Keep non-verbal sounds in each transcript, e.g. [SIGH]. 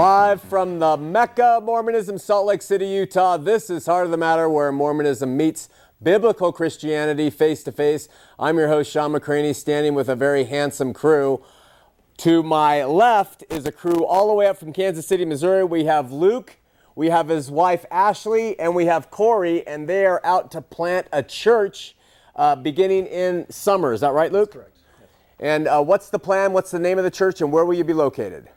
Live from the Mecca of Mormonism, Salt Lake City, Utah. This is Heart of the Matter, where Mormonism meets biblical Christianity face to face. I'm your host, Shawn McCraney, standing with a very handsome crew. To my left is a crew all the way up from Kansas City, Missouri. We have Luke, we have his wife Ashley, and we have Corey, and they are out to plant a church uh, beginning in summer. Is that right, Luke? correct. And uh, what's the plan? What's the name of the church, and where will you be located?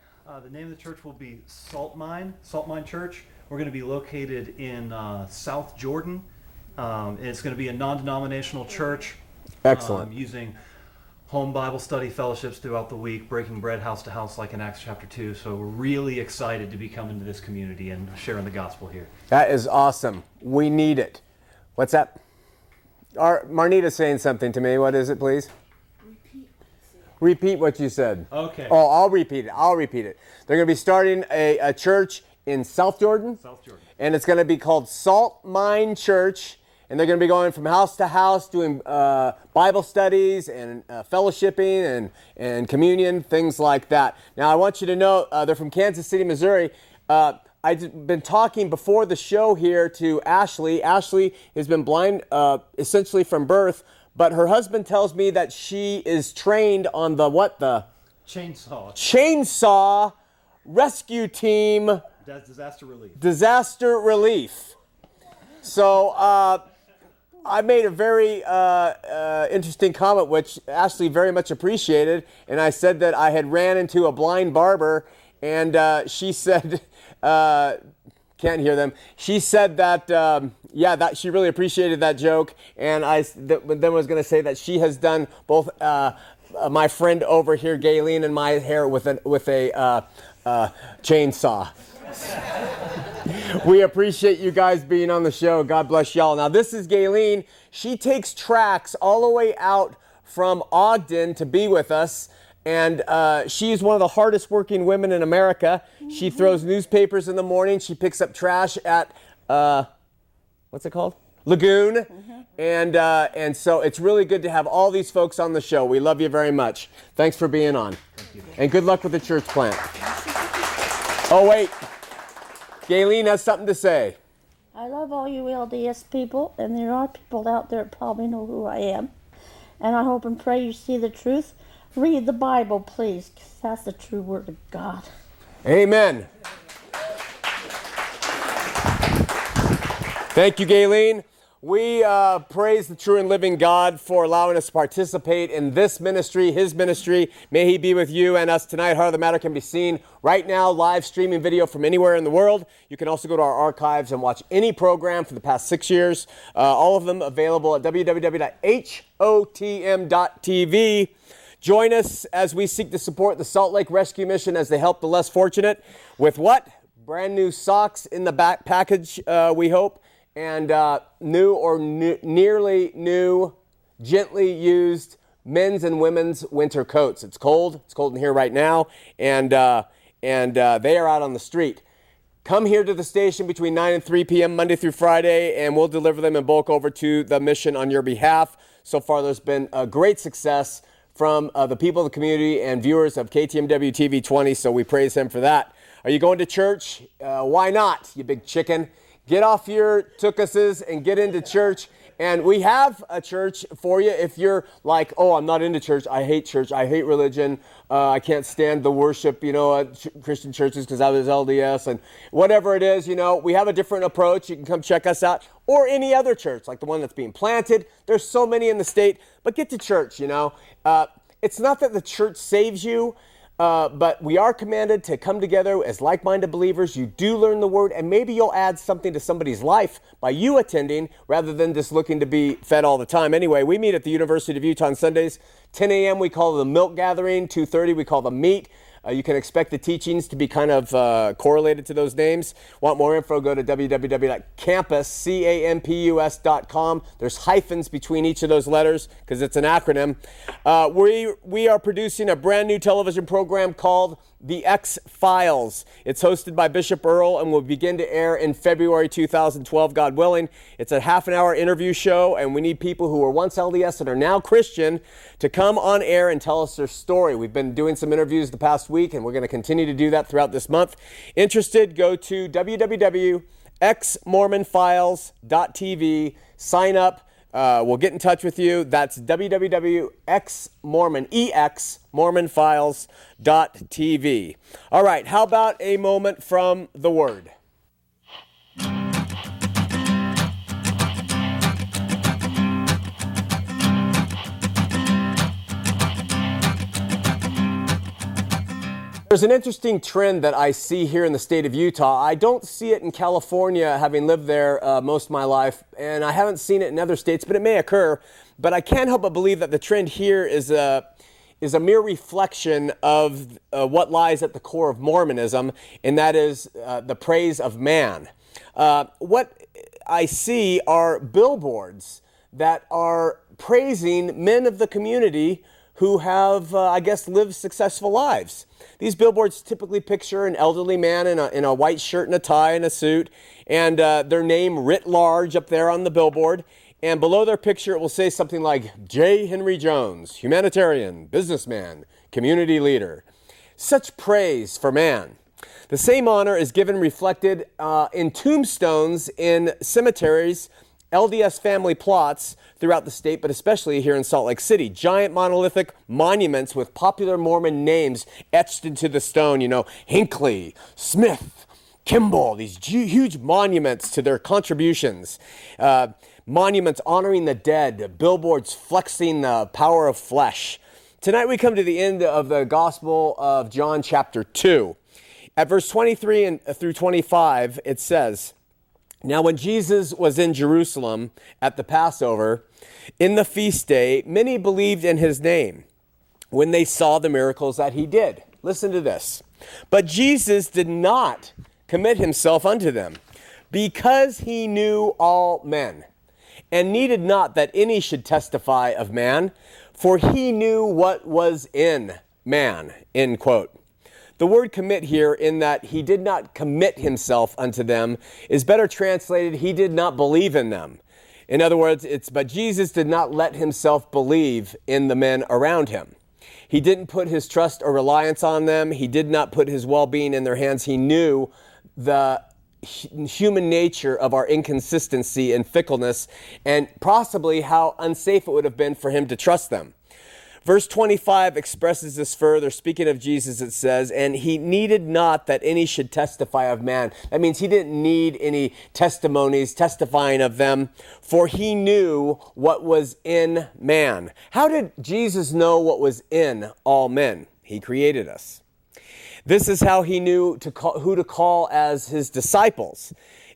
The name of the church will be Salt Mine, Salt Mine Church. We're going to be located in uh, South Jordan. Um, and it's going to be a non denominational church. Excellent. um, using home Bible study fellowships throughout the week, breaking bread house to house like in Acts chapter 2. So we're really excited to be coming to this community and sharing the gospel here. That is awesome. We need it. What's that? Our, Marnita's saying something to me. What is it, please? Repeat what you said. Okay. Oh, I'll repeat it. I'll repeat it. They're going to be starting a, a church in South Jordan. South Jordan. And it's going to be called Salt Mine Church. And they're going to be going from house to house doing uh, Bible studies and uh, fellowshipping and, and communion, things like that. Now, I want you to know uh, they're from Kansas City, Missouri. Uh, I've been talking before the show here to Ashley. Ashley has been blind uh, essentially from birth, but her husband tells me that she is trained on the what? The Chainsaw. chainsaw rescue team That's disaster relief. disaster relief. So uh, I made a very uh, uh, interesting comment, which Ashley very much appreciated, and I said that I had ran into a blind barber, and uh, she [LAUGHS] said, uh, "Can't hear them." She said that, um, yeah, that she really appreciated that joke, and I th- then was going to say that she has done both. Uh, uh, my friend over here, Galen, and my hair with a with a uh, uh, chainsaw. [LAUGHS] We appreciate you guys being on the show. God bless y'all. Now, this is Gayleen. She takes tracks all the way out from Ogden to be with us. And uh, she's one of the hardest working women in America. She throws newspapers in the morning. She picks up trash at, uh, what's it called? Lagoon. And, uh, and so it's really good to have all these folks on the show. We love you very much. Thanks for being on. And good luck with the church plant. Oh, wait. Gayleen has something to say. I love all you LDS people, and there are people out there that probably know who I am. And I hope and pray you see the truth. Read the Bible, please, 'cause that's the true word of God. Amen. Thank you, Gayleen. We uh, praise the true and living God for allowing us to participate in this ministry, His ministry. May He be with you and us tonight. Heart of the Matter can be seen right now, live streaming video from anywhere in the world. You can also go to our archives and watch any program for the past six years. Uh, all of them available at www.hotm.tv. Join us as we seek to support the Salt Lake Rescue Mission as they help the less fortunate with what? Brand new socks in the back package, uh, we hope, and uh, new or new, nearly new, gently used men's and women's winter coats. It's cold. It's cold in here right now, and uh, and uh, they are out on the street. Come here to the station between 9 and 3 p.m. Monday through Friday, and we'll deliver them in bulk over to the mission on your behalf. So far, there's been a great success from uh, the people of the community and viewers of KTMW TV 20, so we praise him for that. Are you going to church? Uh, why not, you big chicken? Get off your tookuses and get into church And we have a church for you if you're like, oh, I'm not into church. I hate church. I hate religion. Uh, I can't stand the worship, you know, at ch- Christian churches because I was LDS and whatever it is, you know. We have a different approach. You can come check us out or any other church like the one that's being planted. There's so many in the state, but get to church, you know. Uh, it's not that the church saves you. Uh, but we are commanded to come together as like minded believers. You do learn the word, and maybe you'll add something to somebody's life by you attending rather than just looking to be fed all the time. Anyway, we meet at the University of Utah on Sundays. 10 a.m. we call the milk gathering, 2.30 we call the meet. Uh, you can expect the teachings to be kind of uh, correlated to those names. Want more info? Go to www.campus.com. There's hyphens between each of those letters because it's an acronym. Uh, we, we are producing a brand new television program called the X Files. It's hosted by Bishop Earl and will begin to air in February 2012, God willing. It's a half an hour interview show, and we need people who were once LDS and are now Christian to come on air and tell us their story. We've been doing some interviews the past week, and we're going to continue to do that throughout this month. Interested, go to www.xmormonfiles.tv, sign up. Uh, we'll get in touch with you. That's www.xmormon, E-X, All right, how about a moment from the Word? There's an interesting trend that I see here in the state of Utah. I don't see it in California, having lived there uh, most of my life, and I haven't seen it in other states, but it may occur. But I can't help but believe that the trend here is a is a mere reflection of uh, what lies at the core of Mormonism, and that is uh, the praise of man. Uh, what I see are billboards that are praising men of the community who have, uh, I guess, lived successful lives. These billboards typically picture an elderly man in a, in a white shirt and a tie and a suit, and uh, their name writ large up there on the billboard. And below their picture, it will say something like J. Henry Jones, humanitarian, businessman, community leader. Such praise for man. The same honor is given reflected uh, in tombstones in cemeteries, LDS family plots throughout the state, but especially here in Salt Lake City. Giant monolithic monuments with popular Mormon names etched into the stone, you know, Hinckley, Smith, Kimball, these huge monuments to their contributions. Uh, monuments honoring the dead, billboards flexing the power of flesh. Tonight we come to the end of the Gospel of John, chapter 2. At verse 23 and through 25, it says, Now, when Jesus was in Jerusalem at the Passover, in the feast day, many believed in his name when they saw the miracles that he did. Listen to this. But Jesus did not commit himself unto them because he knew all men and needed not that any should testify of man, for he knew what was in man. End quote. The word commit here, in that he did not commit himself unto them, is better translated, he did not believe in them. In other words, it's, but Jesus did not let himself believe in the men around him. He didn't put his trust or reliance on them. He did not put his well being in their hands. He knew the human nature of our inconsistency and fickleness, and possibly how unsafe it would have been for him to trust them. Verse 25 expresses this further. Speaking of Jesus, it says, And he needed not that any should testify of man. That means he didn't need any testimonies testifying of them, for he knew what was in man. How did Jesus know what was in all men? He created us. This is how he knew to call, who to call as his disciples.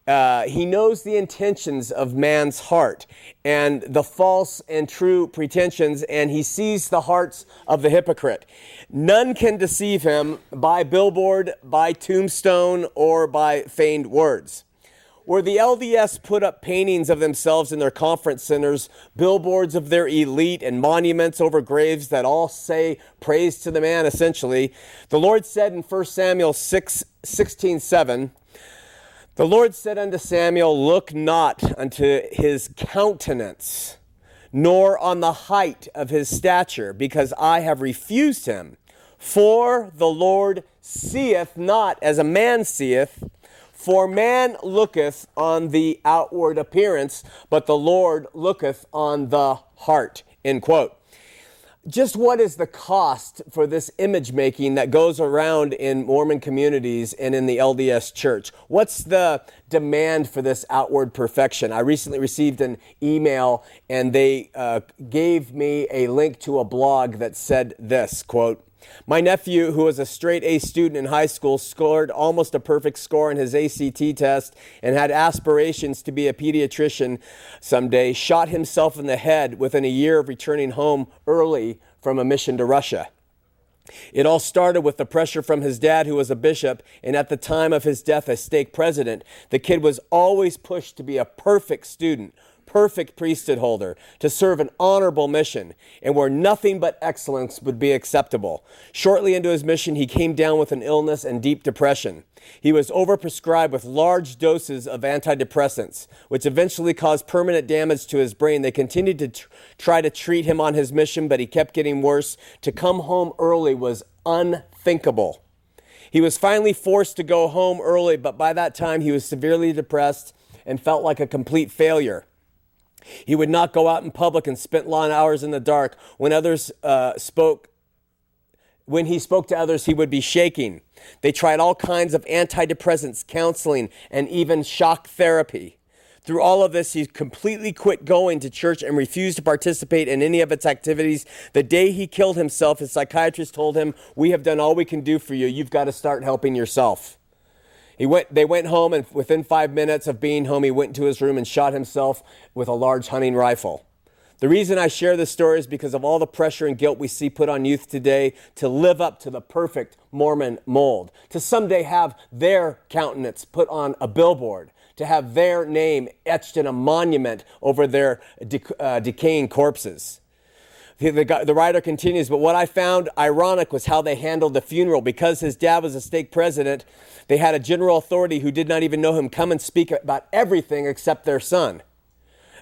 Uh, he knows the intentions of man's heart and the false and true pretensions, and he sees the hearts of the hypocrite. None can deceive him by billboard, by tombstone, or by feigned words. Where the LDS put up paintings of themselves in their conference centers, billboards of their elite, and monuments over graves that all say praise to the man, essentially, the Lord said in 1 Samuel 6 16 7, the Lord said unto Samuel, Look not unto his countenance, nor on the height of his stature, because I have refused him. For the Lord seeth not as a man seeth, For man looketh on the outward appearance, but the Lord looketh on the heart. End quote just what is the cost for this image making that goes around in Mormon communities and in the LDS church? What's the demand for this outward perfection? I recently received an email and they uh, gave me a link to a blog that said this quote, my nephew, who was a straight A student in high school, scored almost a perfect score in his ACT test and had aspirations to be a pediatrician someday, shot himself in the head within a year of returning home early from a mission to Russia. It all started with the pressure from his dad, who was a bishop, and at the time of his death, a stake president. The kid was always pushed to be a perfect student, perfect priesthood holder to serve an honorable mission and where nothing but excellence would be acceptable. Shortly into his mission, he came down with an illness and deep depression. He was overprescribed with large doses of antidepressants, which eventually caused permanent damage to his brain. They continued to tr- try to treat him on his mission, but he kept getting worse. To come home early was unthinkable. He was finally forced to go home early, but by that time he was severely depressed and felt like a complete failure. He would not go out in public and spent long hours in the dark. When others uh, spoke, when he spoke to others, he would be shaking. They tried all kinds of antidepressants, counseling, and even shock therapy. Through all of this, he completely quit going to church and refused to participate in any of its activities. The day he killed himself, his psychiatrist told him, We have done all we can do for you. You've got to start helping yourself. He went, they went home, and within five minutes of being home, he went into his room and shot himself with a large hunting rifle. The reason I share this story is because of all the pressure and guilt we see put on youth today to live up to the perfect Mormon mold, to someday have their countenance put on a billboard, to have their name etched in a monument over their uh, decaying corpses. The, the, the, writer continues, but what I found ironic was how they handled the funeral. Because his dad was a stake president, they had a general authority who did not even know him come and speak about everything except their son.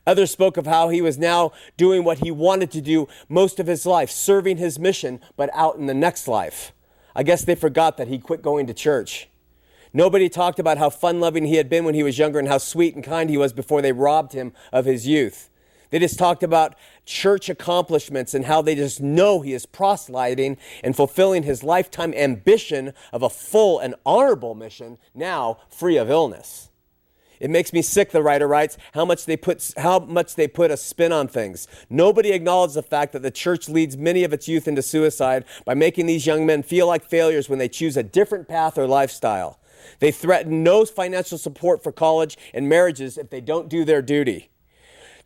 Others spoke of how he was now doing what he wanted to do most of his life, serving his mission, but out in the next life. I guess they forgot that he quit going to church. Nobody talked about how fun loving he had been when he was younger and how sweet and kind he was before they robbed him of his youth. They just talked about church accomplishments and how they just know he is proselyting and fulfilling his lifetime ambition of a full and honorable mission, now free of illness. It makes me sick, the writer writes, how much they put how much they put a spin on things. Nobody acknowledges the fact that the church leads many of its youth into suicide by making these young men feel like failures when they choose a different path or lifestyle. They threaten no financial support for college and marriages if they don't do their duty.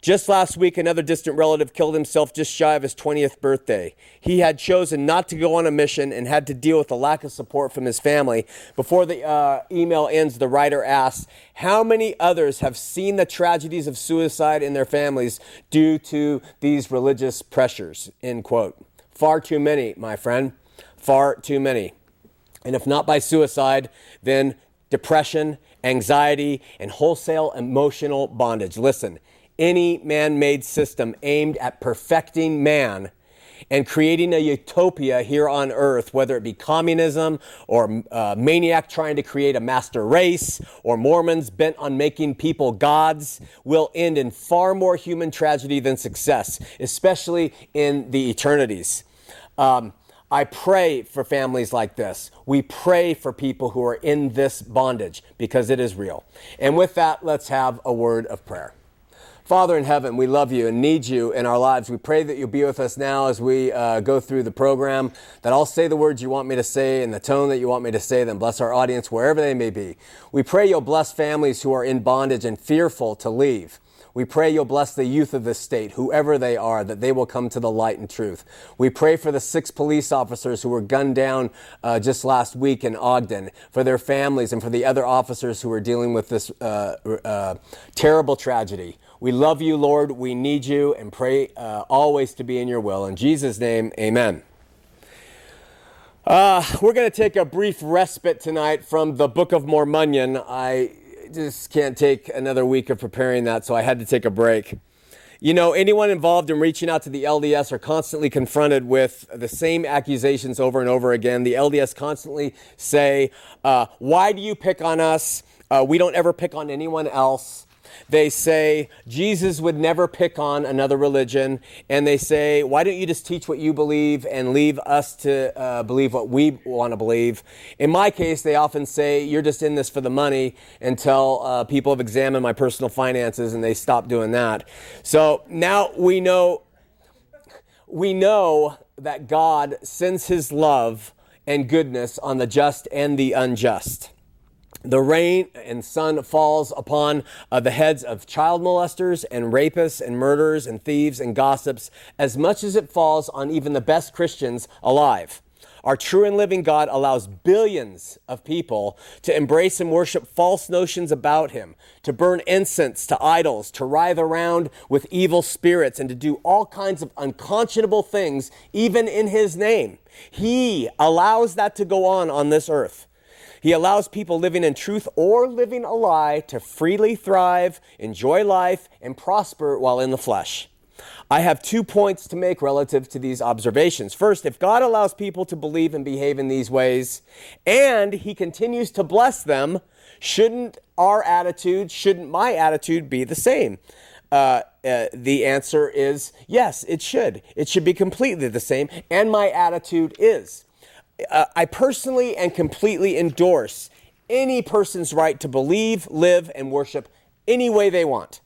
Just last week, another distant relative killed himself just shy of his 20th birthday. He had chosen not to go on a mission and had to deal with the lack of support from his family. Before the uh, email ends, the writer asks, How many others have seen the tragedies of suicide in their families due to these religious pressures? End quote. Far too many, my friend. Far too many. And if not by suicide, then depression, anxiety, and wholesale emotional bondage. Listen, any man made system aimed at perfecting man and creating a utopia here on earth, whether it be communism or uh, maniac trying to create a master race or Mormons bent on making people gods, will end in far more human tragedy than success, especially in the eternities. Um, I pray for families like this. We pray for people who are in this bondage because it is real. And with that, let's have a word of prayer. Father in heaven, we love you and need you in our lives. We pray that you'll be with us now as we uh, go through the program, that I'll say the words you want me to say in the tone that you want me to say them. Bless our audience wherever they may be. We pray you'll bless families who are in bondage and fearful to leave. We pray you'll bless the youth of this state, whoever they are, that they will come to the light and truth. We pray for the six police officers who were gunned down uh, just last week in Ogden, for their families, and for the other officers who are dealing with this uh, uh, terrible tragedy. We love you, Lord. We need you and pray uh, always to be in your will. In Jesus' name, amen. Uh, we're going to take a brief respite tonight from the Book of Mormonion. I just can't take another week of preparing that, so I had to take a break. You know, anyone involved in reaching out to the LDS are constantly confronted with the same accusations over and over again. The LDS constantly say, uh, Why do you pick on us? Uh, we don't ever pick on anyone else. They say Jesus would never pick on another religion. And they say, why don't you just teach what you believe and leave us to uh, believe what we want to believe? In my case, they often say, you're just in this for the money until uh, people have examined my personal finances and they stop doing that. So now we know, we know that God sends his love and goodness on the just and the unjust the rain and sun falls upon uh, the heads of child molesters and rapists and murderers and thieves and gossips as much as it falls on even the best Christians alive. Our true and living God allows billions of people to embrace and worship false notions about Him, to burn incense to idols, to writhe around with evil spirits, and to do all kinds of unconscionable things, even in His name. He allows that to go on on this earth. He allows people living in truth or living a lie to freely thrive, enjoy life, and prosper while in the flesh. I have two points to make relative to these observations. First, if God allows people to believe and behave in these ways, and He continues to bless them, shouldn't our attitude, shouldn't my attitude be the same? Uh, uh, the answer is yes, it should. It should be completely the same, and my attitude is uh, I personally and completely endorse any person's right to believe, live, and worship any way they want.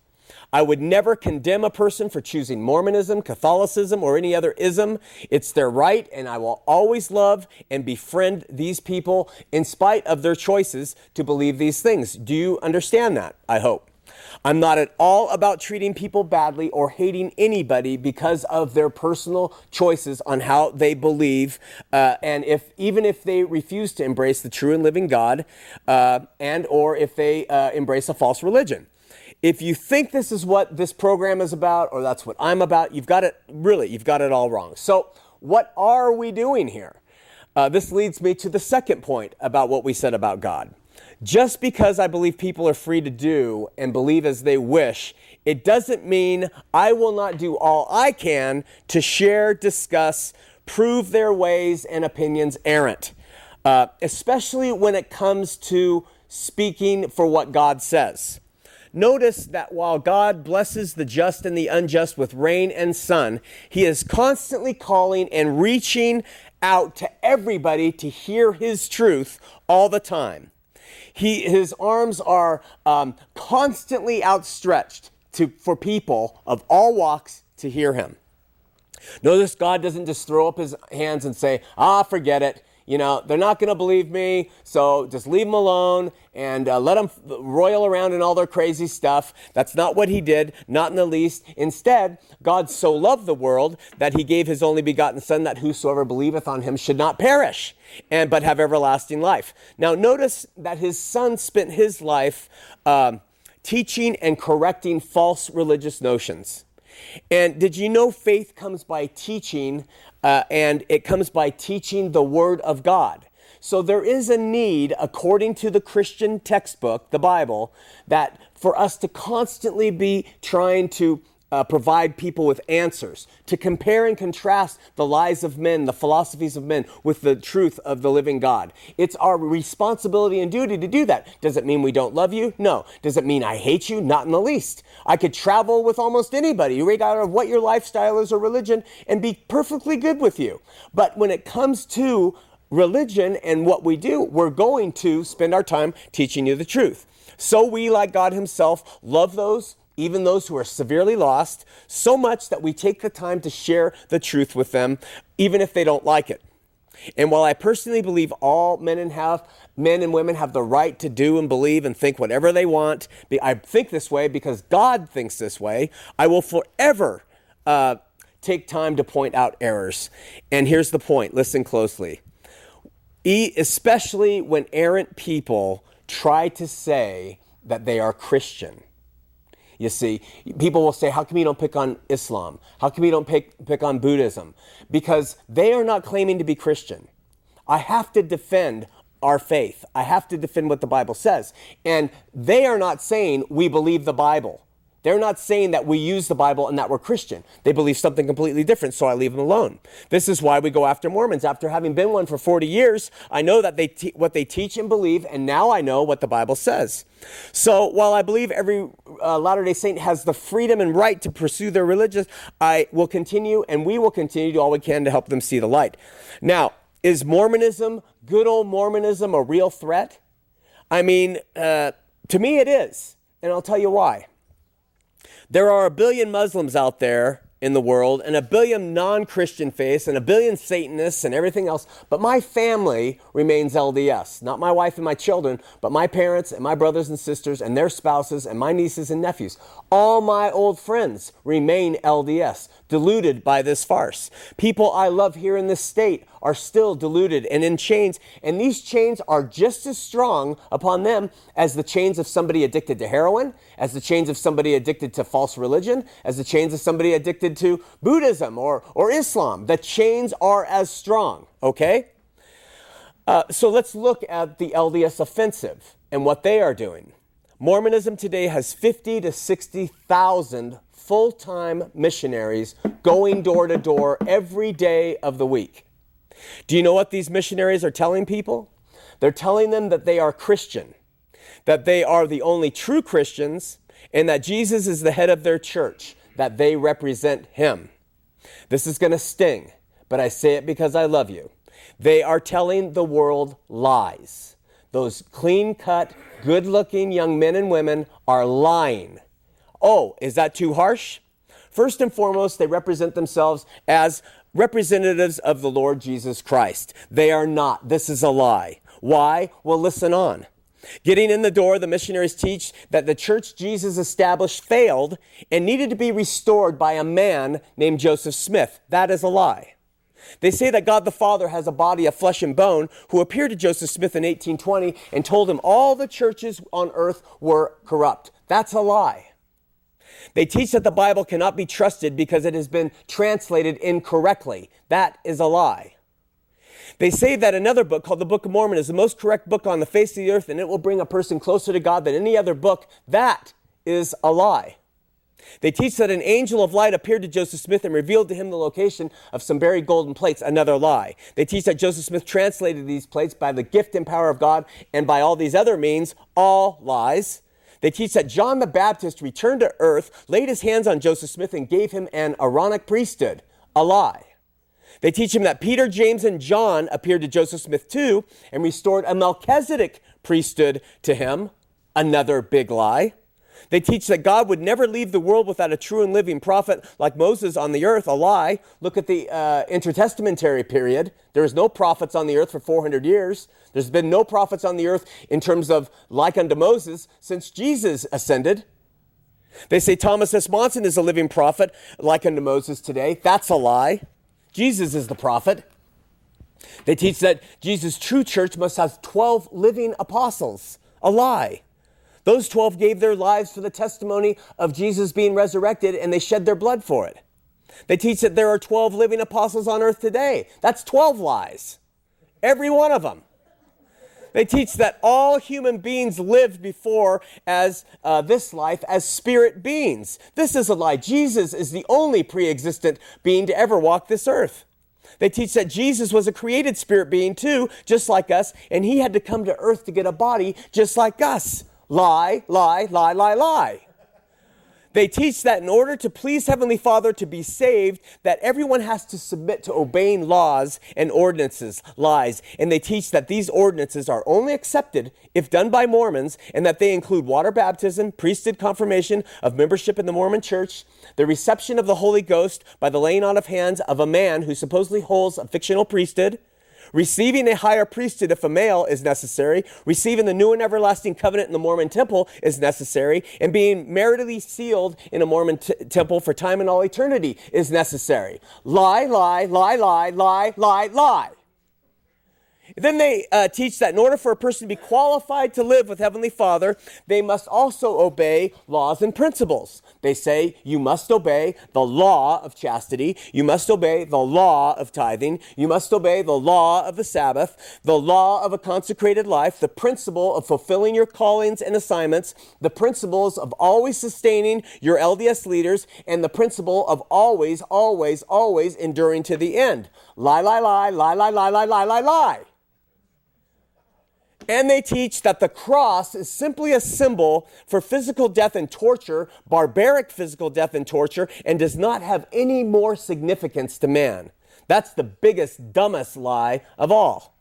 I would never condemn a person for choosing Mormonism, Catholicism, or any other ism. It's their right, and I will always love and befriend these people in spite of their choices to believe these things. Do you understand that? I hope. I'm not at all about treating people badly or hating anybody because of their personal choices on how they believe. Uh, and if even if they refuse to embrace the true and living God, uh, and or if they uh, embrace a false religion. If you think this is what this program is about, or that's what I'm about, you've got it really, you've got it all wrong. So, what are we doing here? Uh, this leads me to the second point about what we said about God. Just because I believe people are free to do and believe as they wish, it doesn't mean I will not do all I can to share, discuss, prove their ways and opinions errant, uh, especially when it comes to speaking for what God says. Notice that while God blesses the just and the unjust with rain and sun, He is constantly calling and reaching out to everybody to hear His truth all the time. He, his arms are um, constantly outstretched to, for people of all walks to hear him. Notice God doesn't just throw up his hands and say, ah, forget it. You know, they're not going to believe me, so just leave them alone and uh, let them roil around in all their crazy stuff. That's not what he did, not in the least. Instead, God so loved the world that he gave his only begotten Son that whosoever believeth on him should not perish, and but have everlasting life. Now, notice that his Son spent his life uh, teaching and correcting false religious notions. And did you know faith comes by teaching, uh, and it comes by teaching the Word of God? So there is a need, according to the Christian textbook, the Bible, that for us to constantly be trying to uh, provide people with answers, to compare and contrast the lies of men, the philosophies of men, with the truth of the living God. It's our responsibility and duty to do that. Does it mean we don't love you? No. Does it mean I hate you? Not in the least. I could travel with almost anybody, regardless of what your lifestyle is or religion, and be perfectly good with you. But when it comes to religion and what we do, we're going to spend our time teaching you the truth. So we, like God Himself, love those even those who are severely lost, so much that we take the time to share the truth with them, even if they don't like it. And while I personally believe all men and have men and women have the right to do and believe and think whatever they want, I think this way because God thinks this way. I will forever uh, take time to point out errors. And here's the point: listen closely. especially when errant people try to say that they are Christian. You see, people will say, How come you don't pick on Islam? How come you don't pick, pick on Buddhism? Because they are not claiming to be Christian. I have to defend our faith, I have to defend what the Bible says. And they are not saying, We believe the Bible. They're not saying that we use the Bible and that we're Christian. They believe something completely different, so I leave them alone. This is why we go after Mormons. After having been one for 40 years, I know that they te- what they teach and believe, and now I know what the Bible says. So while I believe every uh, Latter day Saint has the freedom and right to pursue their religion, I will continue and we will continue to do all we can to help them see the light. Now, is Mormonism, good old Mormonism, a real threat? I mean, uh, to me it is, and I'll tell you why. There are a billion Muslims out there in the world and a billion non Christian faiths and a billion Satanists and everything else. But my family remains LDS. Not my wife and my children, but my parents and my brothers and sisters and their spouses and my nieces and nephews. All my old friends remain LDS, deluded by this farce. People I love here in this state are still deluded and in chains, and these chains are just as strong upon them as the chains of somebody addicted to heroin, as the chains of somebody addicted to false religion, as the chains of somebody addicted to Buddhism or, or Islam. The chains are as strong, okay? Uh, so let's look at the LDS offensive and what they are doing. Mormonism today has 50 to 60,000 full time missionaries going door to door every day of the week. Do you know what these missionaries are telling people? They're telling them that they are Christian, that they are the only true Christians, and that Jesus is the head of their church, that they represent him. This is going to sting, but I say it because I love you. They are telling the world lies. Those clean cut, good looking young men and women are lying. Oh, is that too harsh? First and foremost, they represent themselves as representatives of the Lord Jesus Christ. They are not. This is a lie. Why? Well, listen on. Getting in the door, the missionaries teach that the church Jesus established failed and needed to be restored by a man named Joseph Smith. That is a lie. They say that God the Father has a body of flesh and bone who appeared to Joseph Smith in 1820 and told him all the churches on earth were corrupt. That's a lie. They teach that the Bible cannot be trusted because it has been translated incorrectly. That is a lie. They say that another book called the Book of Mormon is the most correct book on the face of the earth and it will bring a person closer to God than any other book. That is a lie. They teach that an angel of light appeared to Joseph Smith and revealed to him the location of some buried golden plates. Another lie. They teach that Joseph Smith translated these plates by the gift and power of God and by all these other means. All lies. They teach that John the Baptist returned to earth, laid his hands on Joseph Smith, and gave him an Aaronic priesthood. A lie. They teach him that Peter, James, and John appeared to Joseph Smith too and restored a Melchizedek priesthood to him. Another big lie. They teach that God would never leave the world without a true and living prophet like Moses on the earth, a lie. Look at the uh, intertestamentary period. There is no prophets on the earth for 400 years. There's been no prophets on the earth in terms of like unto Moses since Jesus ascended. They say Thomas S. Monson is a living prophet like unto Moses today. That's a lie. Jesus is the prophet. They teach that Jesus' true church must have 12 living apostles. A lie. Those 12 gave their lives for the testimony of Jesus being resurrected and they shed their blood for it. They teach that there are 12 living apostles on earth today. That's 12 lies. Every one of them. They teach that all human beings lived before as uh, this life as spirit beings. This is a lie. Jesus is the only pre existent being to ever walk this earth. They teach that Jesus was a created spirit being too, just like us, and he had to come to earth to get a body just like us. Lie, lie, lie, lie, lie. They teach that in order to please Heavenly Father to be saved, that everyone has to submit to obeying laws and ordinances, lies. And they teach that these ordinances are only accepted if done by Mormons and that they include water baptism, priesthood confirmation of membership in the Mormon church, the reception of the Holy Ghost by the laying on of hands of a man who supposedly holds a fictional priesthood, Receiving a higher priesthood if a male is necessary. Receiving the new and everlasting covenant in the Mormon temple is necessary. And being maritally sealed in a Mormon t- temple for time and all eternity is necessary. Lie, lie, lie, lie, lie, lie, lie. Then they uh, teach that in order for a person to be qualified to live with Heavenly Father, they must also obey laws and principles. They say you must obey the law of chastity, you must obey the law of tithing, you must obey the law of the Sabbath, the law of a consecrated life, the principle of fulfilling your callings and assignments, the principles of always sustaining your LDS leaders, and the principle of always, always, always enduring to the end. Lie, lie, lie, lie, lie, lie, lie, lie, lie, lie. And they teach that the cross is simply a symbol for physical death and torture, barbaric physical death and torture, and does not have any more significance to man. That's the biggest, dumbest lie of all.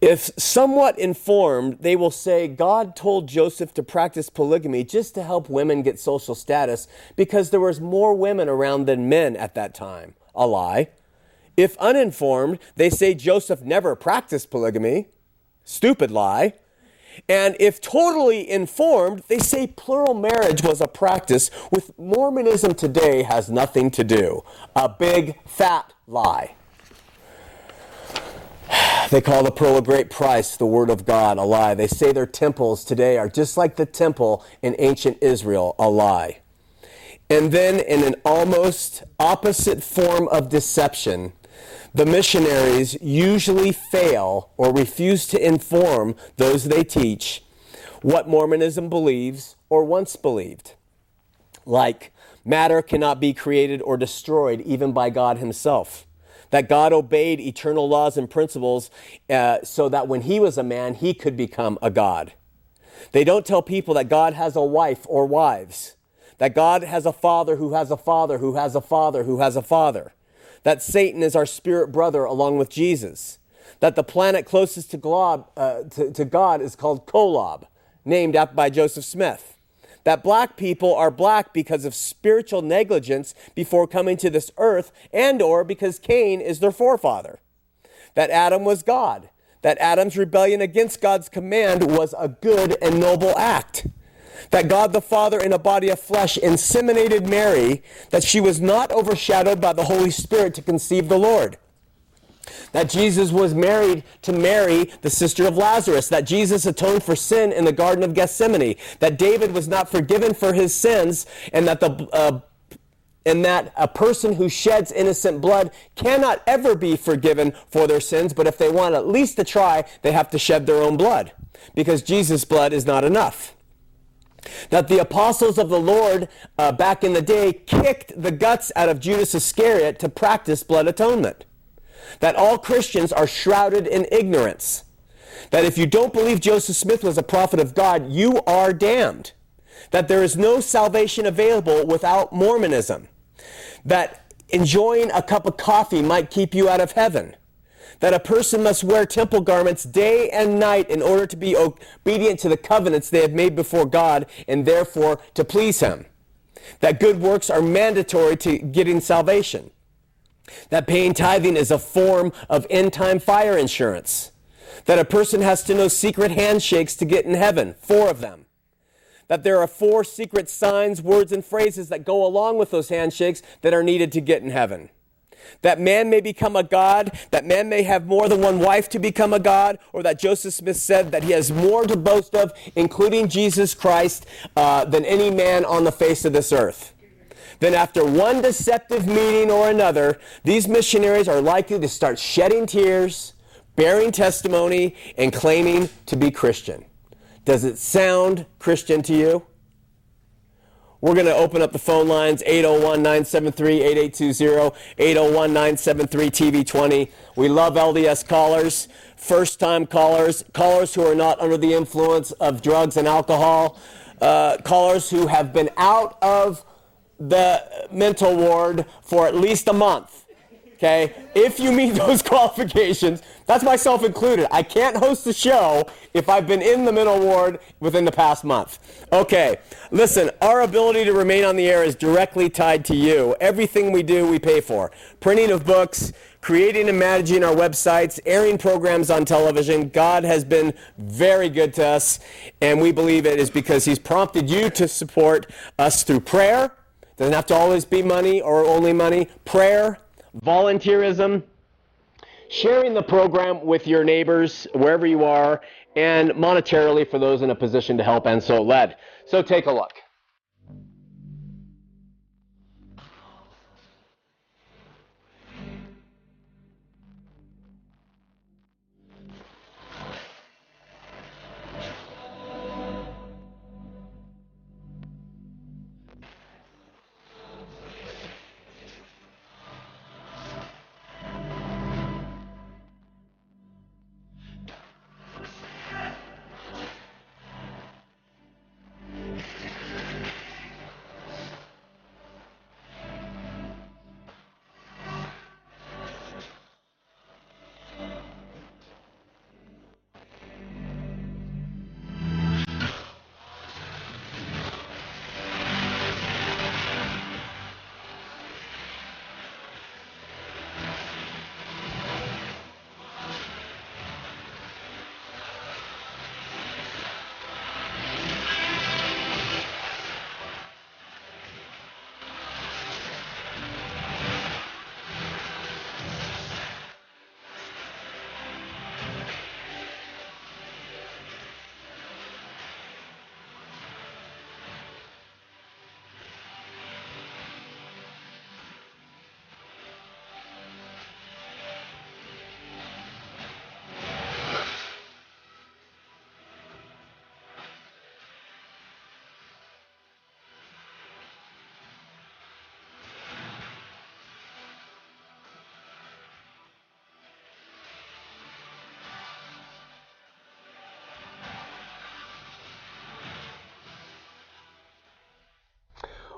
If somewhat informed, they will say God told Joseph to practice polygamy just to help women get social status because there was more women around than men at that time. A lie. If uninformed, they say Joseph never practiced polygamy. Stupid lie. And if totally informed, they say plural marriage was a practice with Mormonism today has nothing to do. A big fat lie. [SIGHS] They call the pearl of great price the word of God a lie. They say their temples today are just like the temple in ancient Israel, a lie. And then, in an almost opposite form of deception, the missionaries usually fail or refuse to inform those they teach what Mormonism believes or once believed. Like, matter cannot be created or destroyed even by God Himself. That God obeyed eternal laws and principles uh, so that when He was a man, He could become a God. They don't tell people that God has a wife or wives, that God has a father who has a father who has a father who has a father that Satan is our spirit brother along with Jesus, that the planet closest to, glob, uh, to, to God is called Kolob, named after by Joseph Smith, that black people are black because of spiritual negligence before coming to this earth and or because Cain is their forefather, that Adam was God, that Adam's rebellion against God's command was a good and noble act that God the Father in a body of flesh inseminated Mary, that she was not overshadowed by the Holy Spirit to conceive the Lord. That Jesus was married to Mary, the sister of Lazarus. That Jesus atoned for sin in the Garden of Gethsemane. That David was not forgiven for his sins, and that the uh, and that a person who sheds innocent blood cannot ever be forgiven for their sins, but if they want at least to try, they have to shed their own blood because Jesus' blood is not enough that the apostles of the Lord uh, back in the day kicked the guts out of Judas Iscariot to practice blood atonement. That all Christians are shrouded in ignorance. That if you don't believe Joseph Smith was a prophet of God, you are damned. That there is no salvation available without Mormonism. That enjoying a cup of coffee might keep you out of heaven that a person must wear temple garments day and night in order to be obedient to the covenants they have made before God and therefore to please Him. That good works are mandatory to getting salvation. That paying tithing is a form of end time fire insurance. That a person has to know secret handshakes to get in heaven, four of them. That there are four secret signs, words, and phrases that go along with those handshakes that are needed to get in heaven that man may become a god, that man may have more than one wife to become a god, or that Joseph Smith said that he has more to boast of, including Jesus Christ, uh, than any man on the face of this earth. Then, after one deceptive meeting or another, these missionaries are likely to start shedding tears, bearing testimony, and claiming to be Christian. Does it sound Christian to you? We're going to open up the phone lines 801 973 8820, 801 973 TV20. We love LDS callers, first time callers, callers who are not under the influence of drugs and alcohol, uh, callers who have been out of the mental ward for at least a month. Okay? If you meet [LAUGHS] those qualifications, that's myself included. I can't host a show if I've been in the mental ward within the past month. Okay, listen, our ability to remain on the air is directly tied to you. Everything we do, we pay for. Printing of books, creating and managing our websites, airing programs on television. God has been very good to us, and we believe it is because He's prompted you to support us through prayer. Doesn't have to always be money or only money. Prayer, volunteerism, sharing the program with your neighbors wherever you are, and monetarily for those in a position to help and so led. So take a look.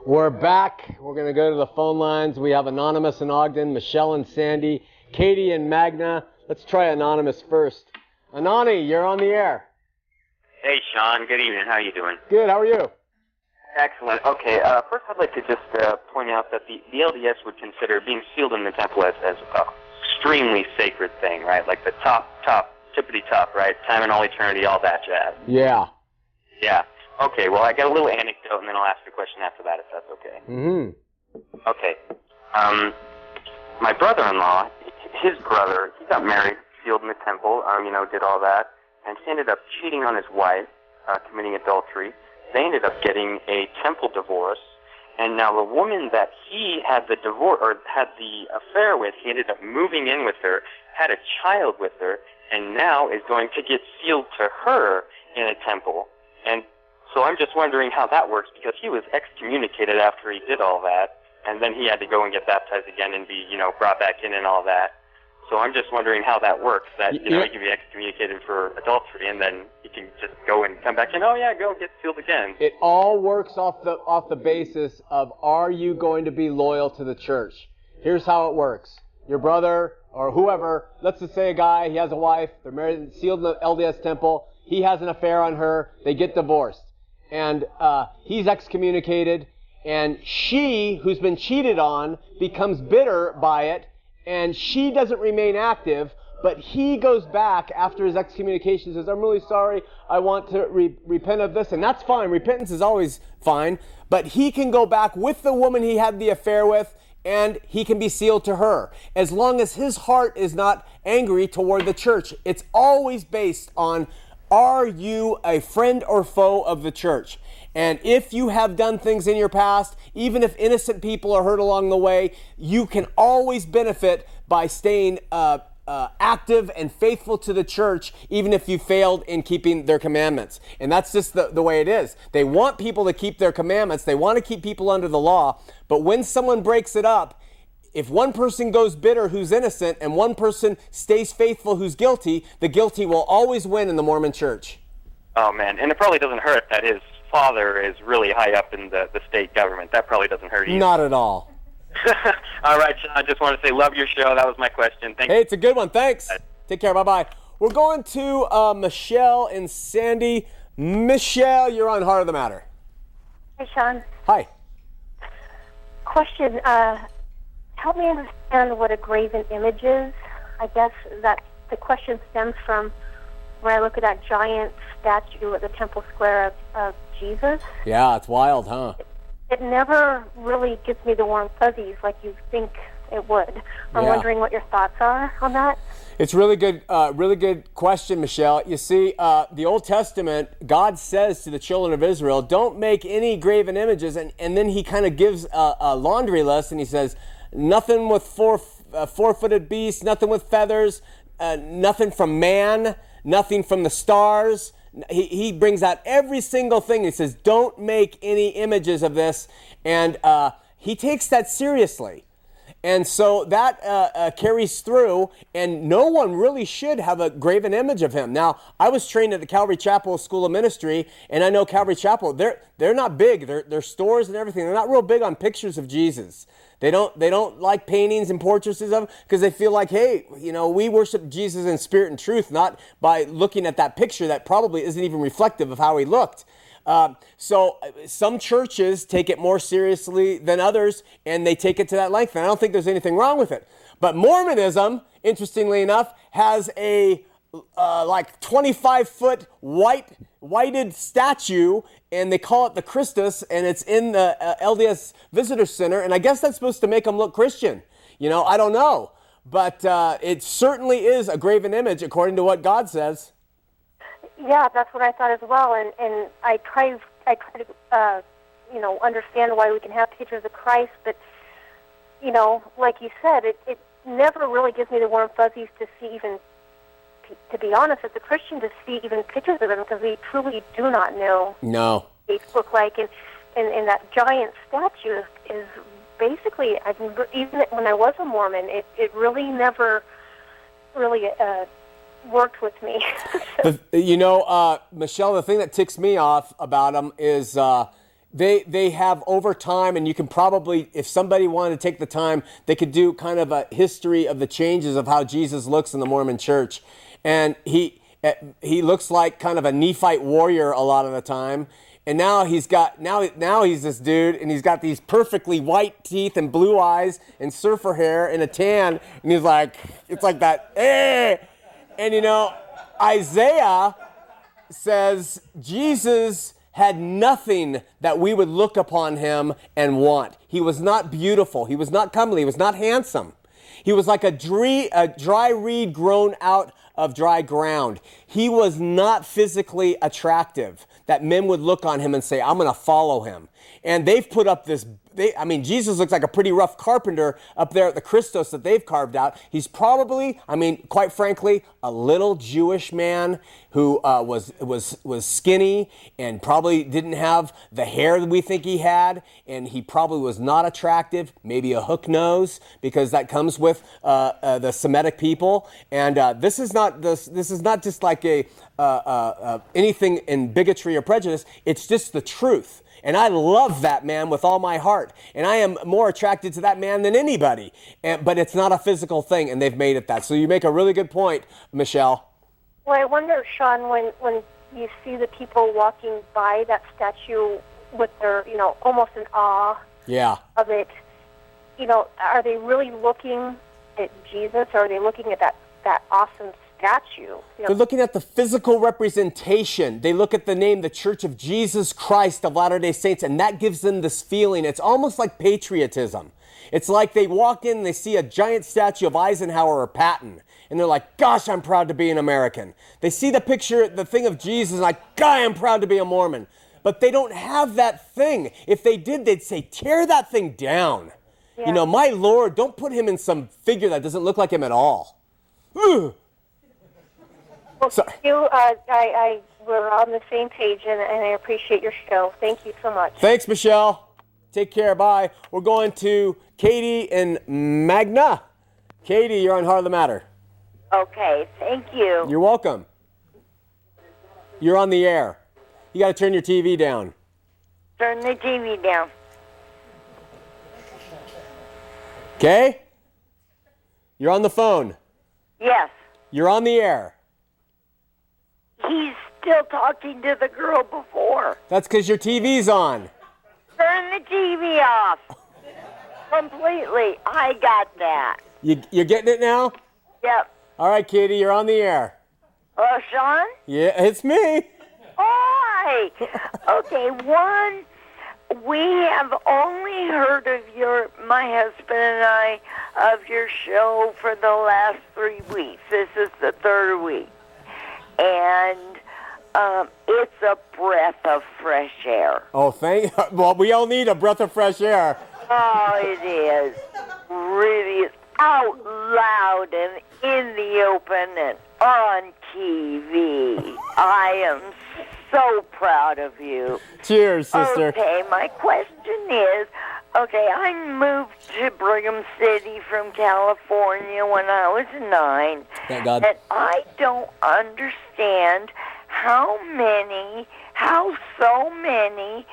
We're back. We're going to go to the phone lines. We have Anonymous in Ogden, Michelle and Sandy, Katie and Magna. Let's try Anonymous first. Anani, you're on the air. Hey, Shawn. Good evening. How are you doing? Good. How are you? Excellent. Okay. Uh, first, I'd like to just uh, point out that the, the LDS would consider being sealed in the temple as, as an extremely sacred thing, right? Like the top, top, tippity top, right? Time and all eternity, all that jazz. Yeah. Yeah. Okay. Well, I got a little anecdote, and then I'll ask a question after that, if that's okay. Mm-hmm. Okay. Um, my brother-in-law, his brother, he got married, sealed in the temple, um, you know, did all that, and he ended up cheating on his wife, uh, committing adultery. They ended up getting a temple divorce, and now the woman that he had the divorce or had the affair with, he ended up moving in with her, had a child with her, and now is going to get sealed to her in a temple. And so I'm just wondering how that works because he was excommunicated after he did all that, and then he had to go and get baptized again and be, you know, brought back in and all that. So I'm just wondering how that works. That you know, Yeah. he can be excommunicated for adultery, and then he can just go and come back and oh yeah, go get sealed again. It all works off the off the basis of are you going to be loyal to the church? Here's how it works. Your brother or whoever, let's just say a guy, he has a wife, they're married, sealed in the LDS temple, he has an affair on her, they get divorced. And uh, he's excommunicated, and she, who's been cheated on, becomes bitter by it, and she doesn't remain active, but he goes back after his excommunication says, I'm really sorry, I want to re- repent of this, and that's fine. Repentance is always fine, but he can go back with the woman he had the affair with, and he can be sealed to her. As long as his heart is not angry toward the church, it's always based on are you a friend or foe of the church? And if you have done things in your past, even if innocent people are hurt along the way, you can always benefit by staying uh, uh, active and faithful to the church, even if you failed in keeping their commandments. And that's just the, the way it is. They want people to keep their commandments, they want to keep people under the law, but when someone breaks it up, if one person goes bitter who's innocent and one person stays faithful who's guilty, the guilty will always win in the Mormon church. Oh man, and it probably doesn't hurt that his father is really high up in the the state government. That probably doesn't hurt either. Not at all. [LAUGHS] all right, Shawn. I just want to say, love your show. That was my question. Thank Hey, it's a good one. Thanks. Take care. Bye bye. We're going to uh, Michelle and Sandy. Michelle, you're on Heart of the Matter. Hey, Shawn. Hi. Question. Uh, help me understand what a graven image is. I guess that the question stems from when I look at that giant statue at the Temple Square of, of Jesus. Yeah, it's wild, huh? It never really gives me the warm fuzzies like you think it would. I'm Yeah. wondering what your thoughts are on that. It's really good, uh, really good question, Michelle. You see, uh, the Old Testament, God says to the children of Israel, "Don't make any graven images," and, and then He kind of gives a, a laundry list, and He says, "Nothing with four uh, four-footed beasts, nothing with feathers, uh, nothing from man, nothing from the stars." He, he brings out every single thing. He says, "Don't make any images of this," and uh, He takes that seriously. And so that uh, uh, carries through, and no one really should have a graven image of him. Now, I was trained at the Calvary Chapel School of Ministry, and I know Calvary Chapel. They're they're not big. They're, they're stores and everything. They're not real big on pictures of Jesus. They don't they don't like paintings and portraits of him because they feel like, hey, you know, we worship Jesus in spirit and truth, not by looking at that picture that probably isn't even reflective of how he looked. Um, so uh, some churches take it more seriously than others, and they take it to that length. And I don't think there's anything wrong with it. But Mormonism, interestingly enough, has a uh, like 25 foot white whited statue, and they call it the Christus, and it's in the uh, LDS Visitor Center. And I guess that's supposed to make them look Christian. You know, I don't know, but uh, it certainly is a graven image according to what God says. Yeah, that's what I thought as well. And and I try I try to uh, you know understand why we can have pictures of Christ, but you know, like you said, it it never really gives me the warm fuzzies to see even. To be honest, as a Christian, to see even pictures of them because we truly do not know No. what they look like, and and, and that giant statue is, is basically never- even when I was a Mormon, it it really never really uh, worked with me. [LAUGHS] The, you know, uh, Michelle, the thing that ticks me off about them is uh, they they have over time, and you can probably, if somebody wanted to take the time, they could do kind of a history of the changes of how Jesus looks in the Mormon Church, and he eh, he looks like kind of a Nephite warrior a lot of the time. And now he's got now now he's this dude, and he's got these perfectly white teeth and blue eyes and surfer hair and a tan, and he's like, it's like that, eh. And you know, Isaiah says Jesus had nothing that we would look upon him and want. He was not beautiful. He was not comely. He was not handsome. He was like a dry, a dry reed grown out of dry ground. He was not physically attractive that men would look on him and say, I'm going to follow him. And they've put up this they, I mean, Jesus looks like a pretty rough carpenter up there at the Christus that they've carved out. He's probably, I mean, quite frankly, a little Jewish man who uh, was was was skinny and probably didn't have the hair that we think he had, and he probably was not attractive. Maybe a hook nose because that comes with uh, uh, the Semitic people. And uh, this is not this this is not just like a uh, uh, anything in bigotry or prejudice. It's just the truth. And I love that man with all my heart. And I am more attracted to that man than anybody. And, but it's not a physical thing, and they've made it that. So you make a really good point, Michelle. Well, I wonder, Shawn, when when you see the people walking by that statue with their, you know, almost in awe Yeah. of it, you know, are they really looking at Jesus, or are they looking at that that awesome statue? They're looking at the physical representation. They look at the name, the Church of Jesus Christ of Latter day Saints, and that gives them this feeling. It's almost like patriotism. It's like they walk in and they see a giant statue of Eisenhower or Patton, and they're like, Gosh, I'm proud to be an American. They see the picture, the thing of Jesus, and like, God, I'm proud to be a Mormon. But they don't have that thing. If they did, they'd say, Tear that thing down. You know, my Lord, don't put him in some figure that doesn't look like him at all. Ugh. Well, sorry. you, uh, I, I, we're on the same page, and, and I appreciate your show. Thank you so much. Thanks, Michelle. Take care. Bye. We're going to Katie and Magna. Katie, you're on Heart of the Matter. Okay, thank you. You're welcome. You're on the air. You got to turn your TV down. Turn the TV down. Okay? You're on the phone. Yes, You're on the air. He's still talking to the girl before. That's because your TV's on. Turn the TV off. Completely. I got that. You, you're getting it now? Yep. All right, Katie, you're on the air. Oh, Shawn? Yeah, it's me. Hi. Okay, one, we have only heard of your, my husband and I, of your show for the last three weeks. This is the third week. And um, it's a breath of fresh air. Oh, thank. [LAUGHS] Well, we all need a breath of fresh air. Oh, it is. Really, out loud and in the open and on TV. I am so proud of you. Cheers, sister. Okay, my question is okay, I moved to Brigham City from California when I was nine. Thank God. And I don't understand how many, how so many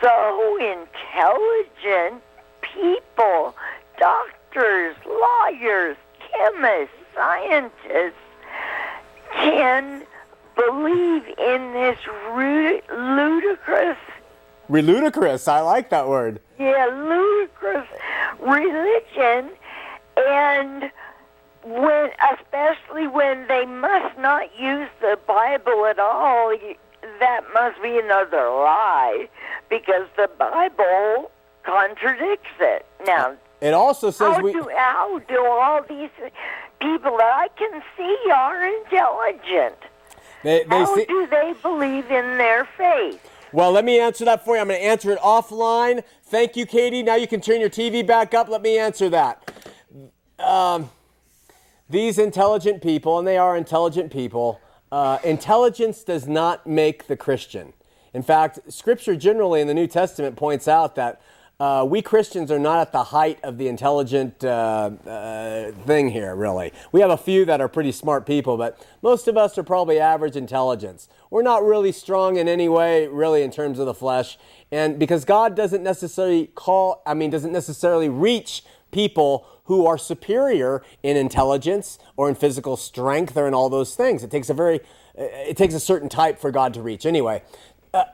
so intelligent people, doctors, lawyers, chemists, scientists, can believe in this ru- ludicrous, Ludicrous. I like that word. yeah, ludicrous religion, and when, especially when they must not use the Bible at all, that must be another lie, because the Bible contradicts it. Now, It also says how we. do how do all these people that I can see are intelligent? They, they How see, do they believe in their faith? well, let me answer that for you. I'm going to answer it offline. Thank you, Katie. Now you can turn your TV back up. Let me answer that. Um, these intelligent people, and they are intelligent people, uh, intelligence does not make the Christian. In fact, Scripture generally in the New Testament points out that uh, we Christians are not at the height of the intelligent uh, uh, thing here, really. We have a few that are pretty smart people, but most of us are probably average intelligence. We're not really strong in any way, really, in terms of the flesh. And because God doesn't necessarily call, I mean, doesn't necessarily reach people who are superior in intelligence or in physical strength or in all those things. It takes a very, it takes a certain type for God to reach. Anyway, uh,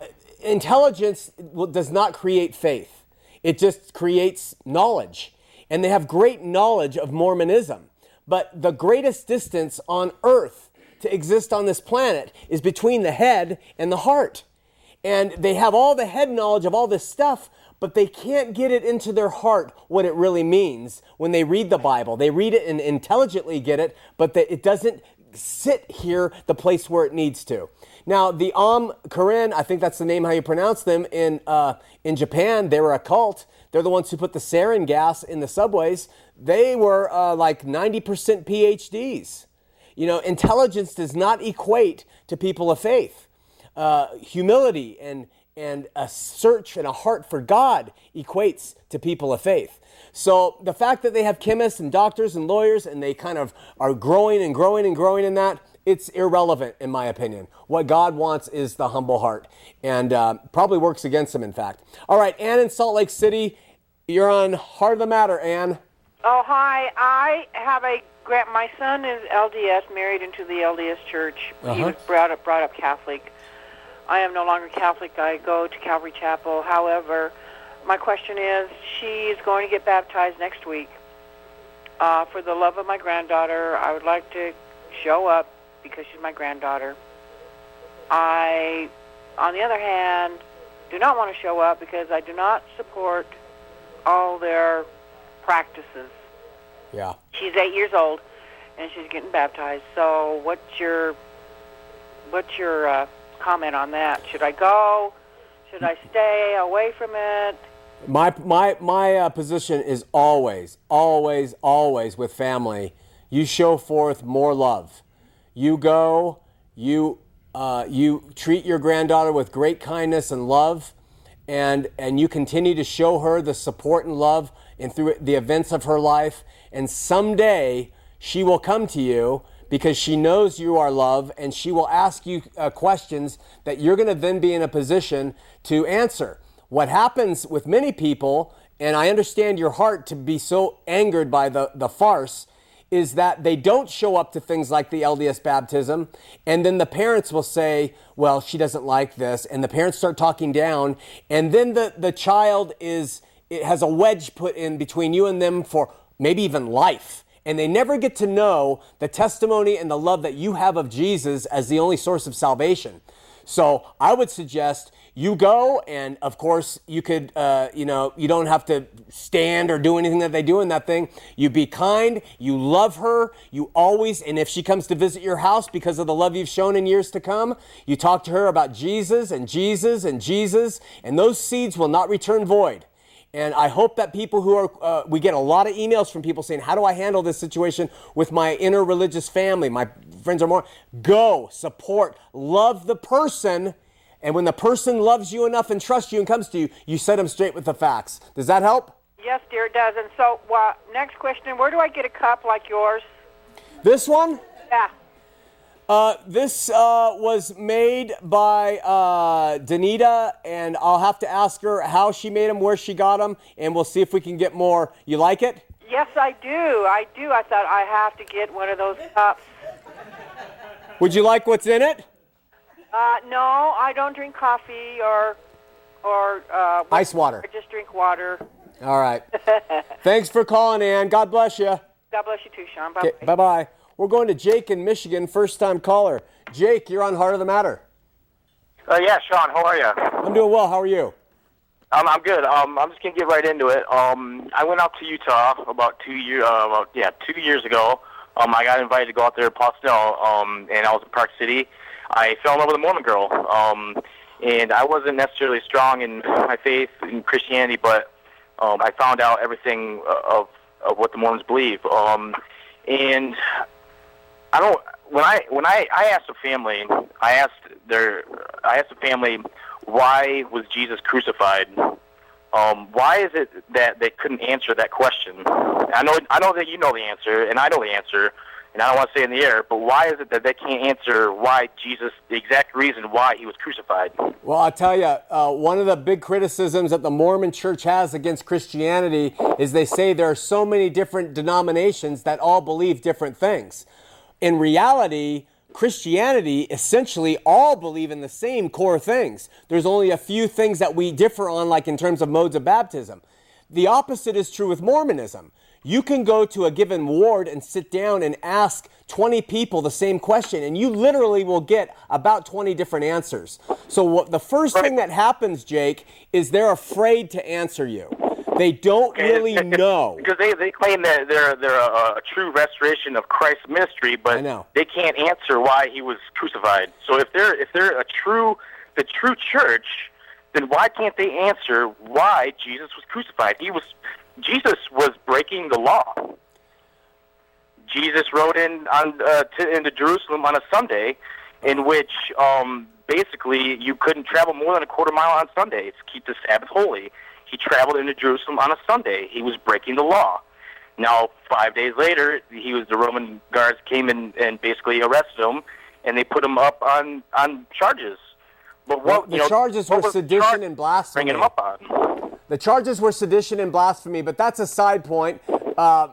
intelligence does not create faith. It just creates knowledge. And they have great knowledge of Mormonism. But the greatest distance on earth to exist on this planet is between the head and the heart. And they have all the head knowledge of all this stuff, but they can't get it into their heart what it really means when they read the Bible. They read it and intelligently get it, but it doesn't sit here the place where it needs to. Now, the Am Karen, I think that's the name how you pronounce them in uh, in Japan. They were a cult. They're the ones who put the sarin gas in the subways. They were uh, like 90% PhDs. You know, intelligence does not equate to people of faith. Uh, humility and and a search and a heart for God equates to people of faith. So the fact that they have chemists and doctors and lawyers and they kind of are growing and growing and growing in that, it's irrelevant in my opinion. What God wants is the humble heart and uh, probably works against them, in fact. All right, Ann in Salt Lake City, you're on Heart of the Matter, Ann. Oh, hi. I have a grand. My son is LDS, married into the LDS Church. He Uh-huh. was brought up brought up Catholic. I am no longer Catholic. I go to Calvary Chapel. However, my question is, she is going to get baptized next week. Uh, for the love of my granddaughter, I would like to show up because she's my granddaughter. I, on the other hand, do not want to show up because I do not support all their practices. Yeah. She's eight years old, and she's getting baptized. So, what's your what's your uh, comment on that? Should I go? Should I stay away from it? My my my uh, position is always, always, always with family. You show forth more love. You go. You uh, you treat your granddaughter with great kindness and love, and and you continue to show her the support and love and through the events of her life. And someday she will come to you because she knows you are love, and she will ask you uh, questions that you're going to then be in a position to answer. What happens with many people, and I understand your heart to be so angered by the, the farce, is that they don't show up to things like the LDS baptism, and then the parents will say, Well, she doesn't like this, and the parents start talking down, and then the, the child is it has a wedge put in between you and them for maybe even life. And they never get to know the testimony and the love that you have of Jesus as the only source of salvation. So I would suggest you go, and of course, you could, uh, you know, you don't have to stand or do anything that they do in that thing. You be kind, you love her, you always, and if she comes to visit your house because of the love you've shown in years to come, you talk to her about Jesus and Jesus and Jesus, and those seeds will not return void. And I hope that people who are, uh, we get a lot of emails from people saying, How do I handle this situation with my inner religious family? My friends are more. Go, support, love the person. And when the person loves you enough and trusts you and comes to you, you set them straight with the facts. Does that help? Yes, dear, it does. And so, well, next question: Where do I get a cup like yours? This one? Yeah. Uh, this uh, was made by uh, Danita, and I'll have to ask her how she made them, where she got them, and we'll see if we can get more. You like it? Yes, I do. I do. I thought I have to get one of those cups. Would you like what's in it? Uh, no, I don't drink coffee or or uh, Ice water. I just drink water. All right. [LAUGHS] Thanks for calling, Ann. God bless you. God bless you too, Shawn. Bye. Okay, bye bye. We're going to Jake in Michigan, first time caller. Jake, you're on Heart of the Matter. Uh, yeah, Shawn, how are you? I'm doing well. How are you? Um, I'm good. Um, I'm just gonna get right into it. Um, I went out to Utah about two year, uh, about yeah, two years ago. Um, I got invited to go out there to Postel, um, and I was in Park City. I fell in love with a Mormon girl, um, and I wasn't necessarily strong in my faith in Christianity, but um, I found out everything of of what the Mormons believe. Um, and I don't. When I when I I asked a family, I asked their I asked the family why was Jesus crucified. Um, why is it that they couldn't answer that question? I know I know that you know the answer, and I know the answer, and I don't want to say in the air. But why is it that they can't answer why Jesus, the exact reason why he was crucified? Well, I'll tell you, uh, one of the big criticisms that the Mormon church has against Christianity is they say there are so many different denominations that all believe different things. In reality, Christianity essentially all believe in the same core things. There's only a few things that we differ on, like in terms of modes of baptism. The opposite is true with Mormonism. You can go to a given ward and sit down and ask 20 people the same question, and you literally will get about 20 different answers. So, what, the first thing that happens, Jake, is they're afraid to answer you. They don't really know. because they, they claim that they're they're a, a true restoration of Christ's ministry, but they can't answer why he was crucified. So if they're if they're a true the true church, then why can't they answer why Jesus was crucified? He was Jesus was breaking the law. Jesus rode in on uh, to, into Jerusalem on a Sunday, in which um, basically you couldn't travel more than a quarter mile on Sundays to keep the Sabbath holy. He traveled into Jerusalem on a Sunday. He was breaking the law. Now, five days later, he was the Roman guards came in and basically arrested him, and they put him up on on charges. But Well, what the you know, charges were sedition and blasphemy. Bringing him up on. The charges were sedition and blasphemy, but that's a side point. Uh,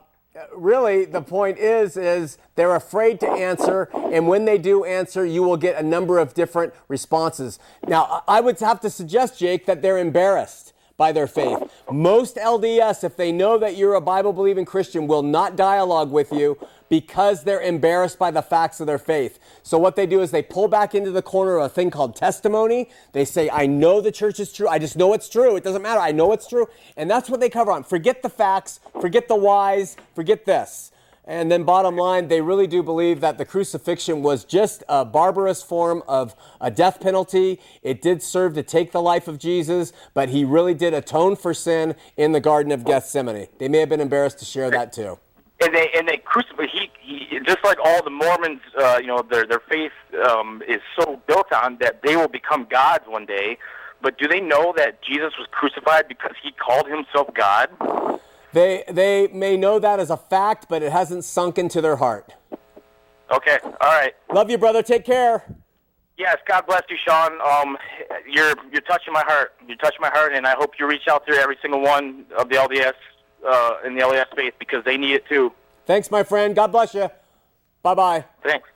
really, the point is, is they're afraid to answer, and when they do answer, you will get a number of different responses. Now, I would have to suggest, Jake, that they're embarrassed by their faith. Most LDS, if they know that you're a Bible believing Christian, will not dialogue with you because they're embarrassed by the facts of their faith. So what they do is they pull back into the corner of a thing called testimony. They say, I know the church is true. I just know it's true. It doesn't matter. I know it's true. And that's what they cover on. Forget the facts, forget the whys, forget this. And then, bottom line, they really do believe that the crucifixion was just a barbarous form of a death penalty. It did serve to take the life of Jesus, but he really did atone for sin in the Garden of Gethsemane. They may have been embarrassed to share that too. and they and they crucify. He, he just like all the Mormons, uh, you know, their their faith um, is so built on that they will become gods one day. But do they know that Jesus was crucified because he called himself God? They, they may know that as a fact, but it hasn't sunk into their heart. Okay, all right. Love you, brother. Take care. Yes, God bless you, Shawn. Um, you're you're touching my heart. You're touching my heart, and I hope you reach out to every single one of the LDS uh, in the LDS faith because they need it too. Thanks, my friend. God bless you. Bye bye. Thanks.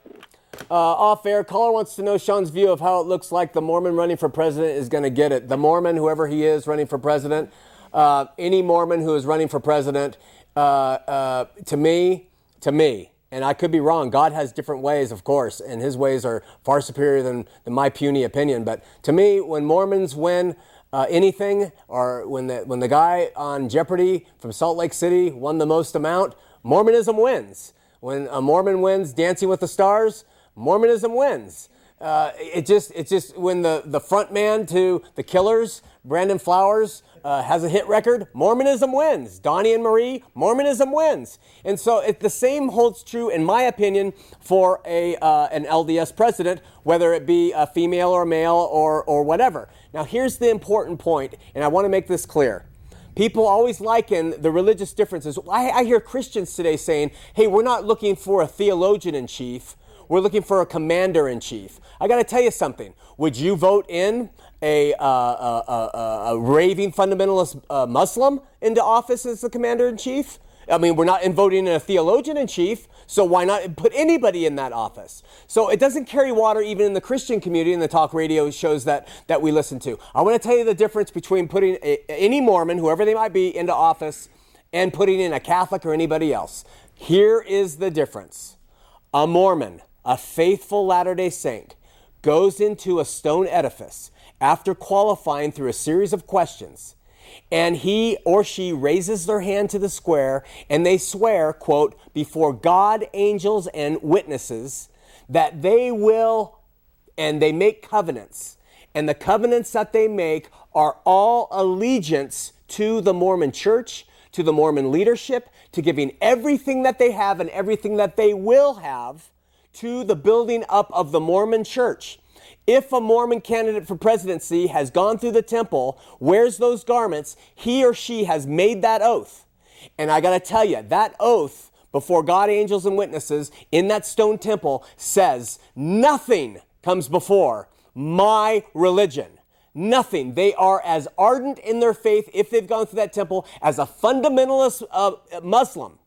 Uh, off air, caller wants to know Shawn's view of how it looks like the Mormon running for president is going to get it. The Mormon, whoever he is, running for president, uh, any Mormon who is running for president, uh, uh, to me, to me, and I could be wrong. God has different ways, of course, and his ways are far superior than, than my puny opinion. But to me, when Mormons win uh, anything, or when the, when the guy on Jeopardy from Salt Lake City won the most amount, Mormonism wins. When a Mormon wins Dancing with the Stars, Mormonism wins. Uh, it just, it just when the, the front man to the Killers, Brandon Flowers, uh, has a hit record, Mormonism wins. Donnie and Marie, Mormonism wins. And so it, the same holds true, in my opinion, for a, uh, an LDS president, whether it be a female or male or, or whatever. Now, here's the important point, and I want to make this clear. People always liken the religious differences. I, I hear Christians today saying, hey, we're not looking for a theologian in chief, we're looking for a commander in chief. I got to tell you something. Would you vote in a, uh, a, a, a raving fundamentalist uh, Muslim into office as the commander in chief? I mean, we're not voting in a theologian in chief, so why not put anybody in that office? So it doesn't carry water even in the Christian community and the talk radio shows that, that we listen to. I want to tell you the difference between putting a, any Mormon, whoever they might be, into office and putting in a Catholic or anybody else. Here is the difference a Mormon, a faithful Latter day Saint, goes into a stone edifice after qualifying through a series of questions and he or she raises their hand to the square and they swear, quote, before God, angels, and witnesses that they will, and they make covenants. And the covenants that they make are all allegiance to the Mormon church, to the Mormon leadership, to giving everything that they have and everything that they will have to the building up of the Mormon church. If a Mormon candidate for presidency has gone through the temple, wears those garments, he or she has made that oath. And I got to tell you, that oath before God, angels, and witnesses in that stone temple says nothing comes before my religion. Nothing. They are as ardent in their faith if they've gone through that temple as a fundamentalist uh, Muslim.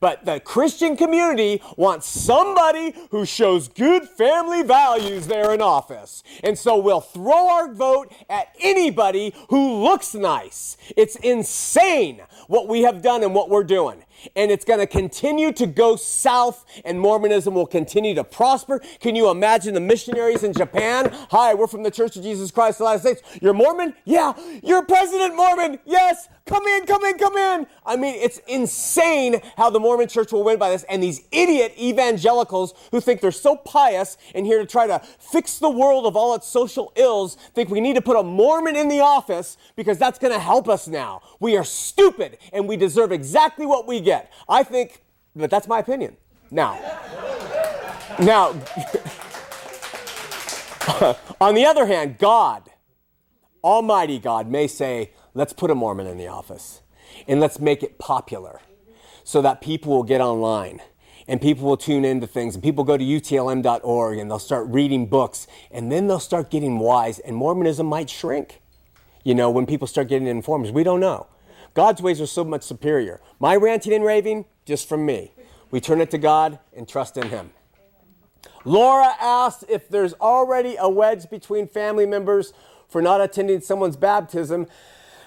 But the Christian community wants somebody who shows good family values there in office. And so we'll throw our vote at anybody who looks nice. It's insane what we have done and what we're doing and it's going to continue to go south, and Mormonism will continue to prosper. Can you imagine the missionaries in Japan? Hi, we're from the Church of Jesus Christ of the United States. You're Mormon? Yeah. You're President Mormon? Yes. Come in, come in, come in. I mean, it's insane how the Mormon church will win by this. And these idiot evangelicals who think they're so pious and here to try to fix the world of all its social ills think we need to put a Mormon in the office because that's going to help us now. We are stupid and we deserve exactly what we get. I think, but that's my opinion. Now, now, [LAUGHS] on the other hand, God, Almighty God, may say, let's put a Mormon in the office and let's make it popular so that people will get online and people will tune into things and people go to utlm.org and they'll start reading books and then they'll start getting wise and Mormonism might shrink. You know, when people start getting informed, we don't know. God's ways are so much superior. My ranting and raving, just from me. We turn it to God and trust in Him. Laura asked if there's already a wedge between family members for not attending someone's baptism.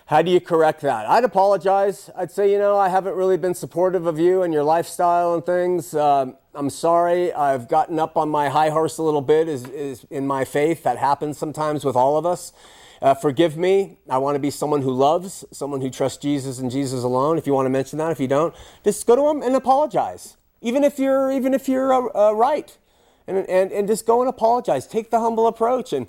How do you correct that? I'd apologize. I'd say, you know, I haven't really been supportive of you and your lifestyle and things. Um, I'm sorry. I've gotten up on my high horse a little bit is, is in my faith. That happens sometimes with all of us. Uh, forgive me. I want to be someone who loves, someone who trusts Jesus and Jesus alone. If you want to mention that, if you don't, just go to him and apologize. Even if you're, even if you're uh, uh, right, and, and and just go and apologize. Take the humble approach and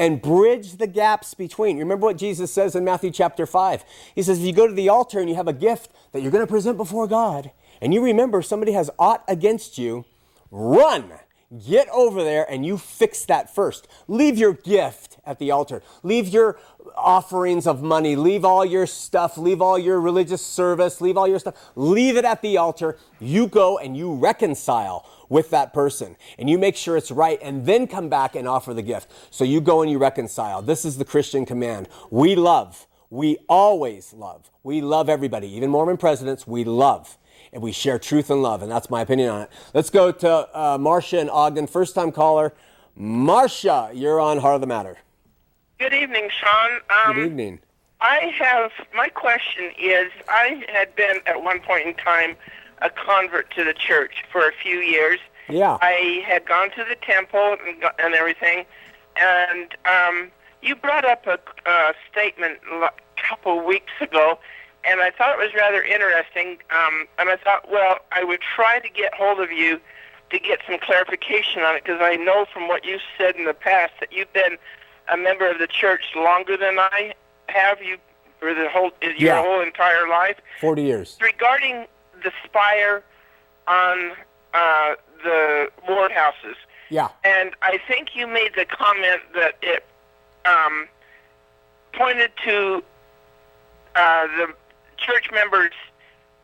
and bridge the gaps between. Remember what Jesus says in Matthew chapter five. He says, if you go to the altar and you have a gift that you're going to present before God, and you remember somebody has aught against you, run Get over there and you fix that first. Leave your gift at the altar. Leave your offerings of money. Leave all your stuff. Leave all your religious service. Leave all your stuff. Leave it at the altar. You go and you reconcile with that person and you make sure it's right and then come back and offer the gift. So you go and you reconcile. This is the Christian command. We love. We always love. We love everybody, even Mormon presidents. We love and we share truth and love. And that's my opinion on it. Let's go to uh, Marcia in Ogden, first time caller. Marcia, you're on Heart of the Matter. Good evening, Shawn. Um, Good evening. I have, my question is I had been at one point in time a convert to the church for a few years. Yeah. I had gone to the temple and, and everything, and um, you brought up a, a statement a couple weeks ago, and I thought it was rather interesting. Um, and I thought, well, I would try to get hold of you to get some clarification on it because I know from what you said in the past that you've been a member of the church longer than I have. You for the whole your Yeah. whole entire life Forty years. regarding the spire on uh, the ward houses. Yeah. And I think you made the comment that it um, pointed to uh, the church members'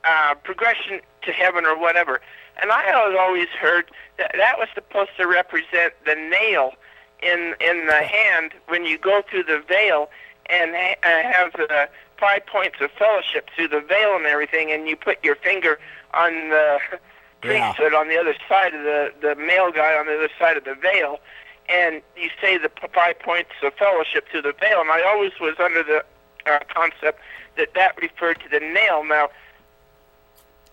uh, progression to heaven or whatever. And I had always heard that that was supposed to represent the nail in in the hand when you go through the veil and ha- uh, have the five points of fellowship through the veil and everything, and you put your finger on the Yeah. priesthood on the other side of the the male guy on the other side of the veil, and you say the five points of fellowship through the veil. And I always was under the uh, concept that that referred to the nail. Now,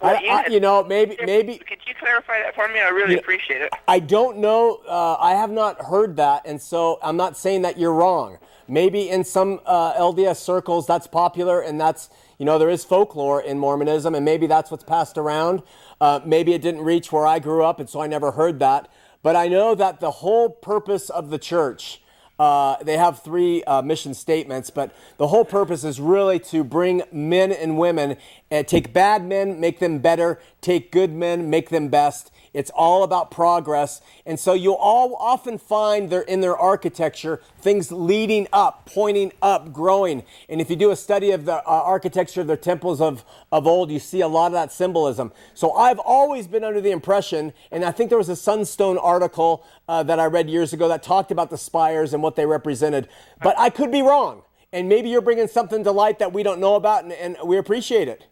I, you I, you know, maybe maybe could you clarify that for me? I really appreciate it. I don't know. Uh, I have not heard that, and so I'm not saying that you're wrong. Maybe in some uh, LDS circles that's popular, and that's you know there is folklore in Mormonism, and maybe that's what's passed around. Uh, maybe it didn't reach where I grew up, and so I never heard that. But I know that the whole purpose of the church. Uh, they have three uh, mission statements, but the whole purpose is really to bring men and women and take bad men, make them better, take good men, make them best. It's all about progress. And so you'll all often find there in their architecture things leading up, pointing up, growing. And if you do a study of the uh, architecture of the temples of, of old, you see a lot of that symbolism. So I've always been under the impression, and I think there was a Sunstone article uh, that I read years ago that talked about the spires and what they represented. But I could be wrong. And maybe you're bringing something to light that we don't know about, and, and we appreciate it.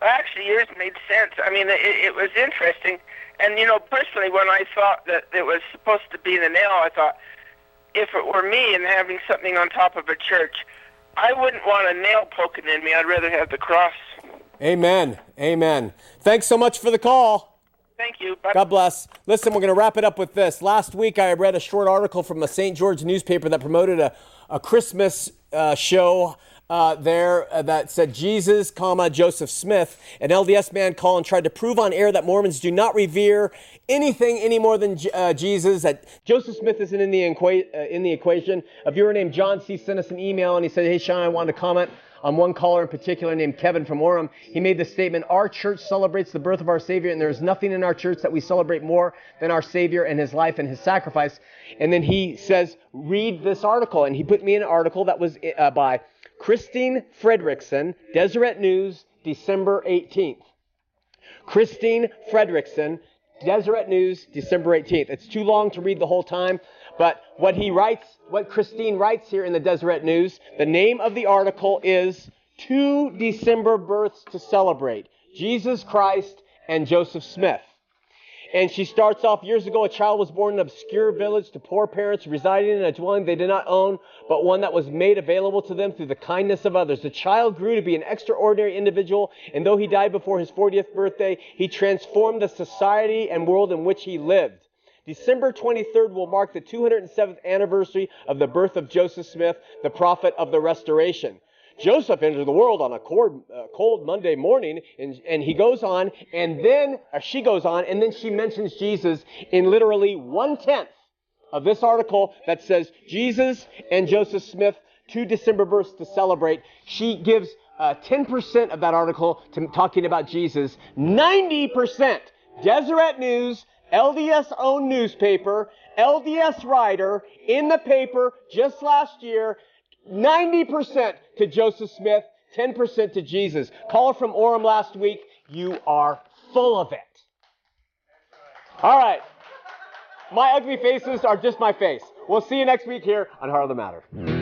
Well, actually, yours made sense. I mean, it, it was interesting. And, you know, personally, when I thought that it was supposed to be the nail, I thought, if it were me and having something on top of a church, I wouldn't want a nail poking in me. I'd rather have the cross. Amen. Amen. Thanks so much for the call. Thank you. Bye. God bless. Listen, we're going to wrap it up with this. Last week, I read a short article from a St. George newspaper that promoted a, a Christmas uh, show uh, there uh, that said Jesus, comma Joseph Smith. An LDS man and tried to prove on air that Mormons do not revere anything any more than uh, Jesus. That Joseph Smith isn't in the, equa- uh, in the equation. A viewer named John C. sent us an email and he said, "Hey Shawn, I wanted to comment." on one caller in particular named Kevin from Orem. He made the statement, Our church celebrates the birth of our Savior, and there is nothing in our church that we celebrate more than our Savior and his life and his sacrifice. And then he says, Read this article. And he put me an article that was uh, by Christine Fredrickson, Deseret News, December 18th. Christine Fredrickson, Deseret News, December 18th. It's too long to read the whole time, but what he writes, what Christine writes here in the Deseret News, the name of the article is Two December Births to Celebrate Jesus Christ and Joseph Smith. And she starts off years ago, a child was born in an obscure village to poor parents residing in a dwelling they did not own, but one that was made available to them through the kindness of others. The child grew to be an extraordinary individual, and though he died before his 40th birthday, he transformed the society and world in which he lived. December 23rd will mark the 207th anniversary of the birth of Joseph Smith, the prophet of the restoration. Joseph entered the world on a cold, uh, cold Monday morning, and, and he goes on, and then, or she goes on, and then she mentions Jesus in literally one tenth of this article that says Jesus and Joseph Smith, two December births to celebrate. She gives uh, 10% of that article to talking about Jesus, 90% Deseret News, LDS owned newspaper, LDS writer in the paper just last year, 90% to Joseph Smith, 10% to Jesus. Caller from Orem last week, you are full of it. All right. My ugly faces are just my face. We'll see you next week here on Heart of the Matter.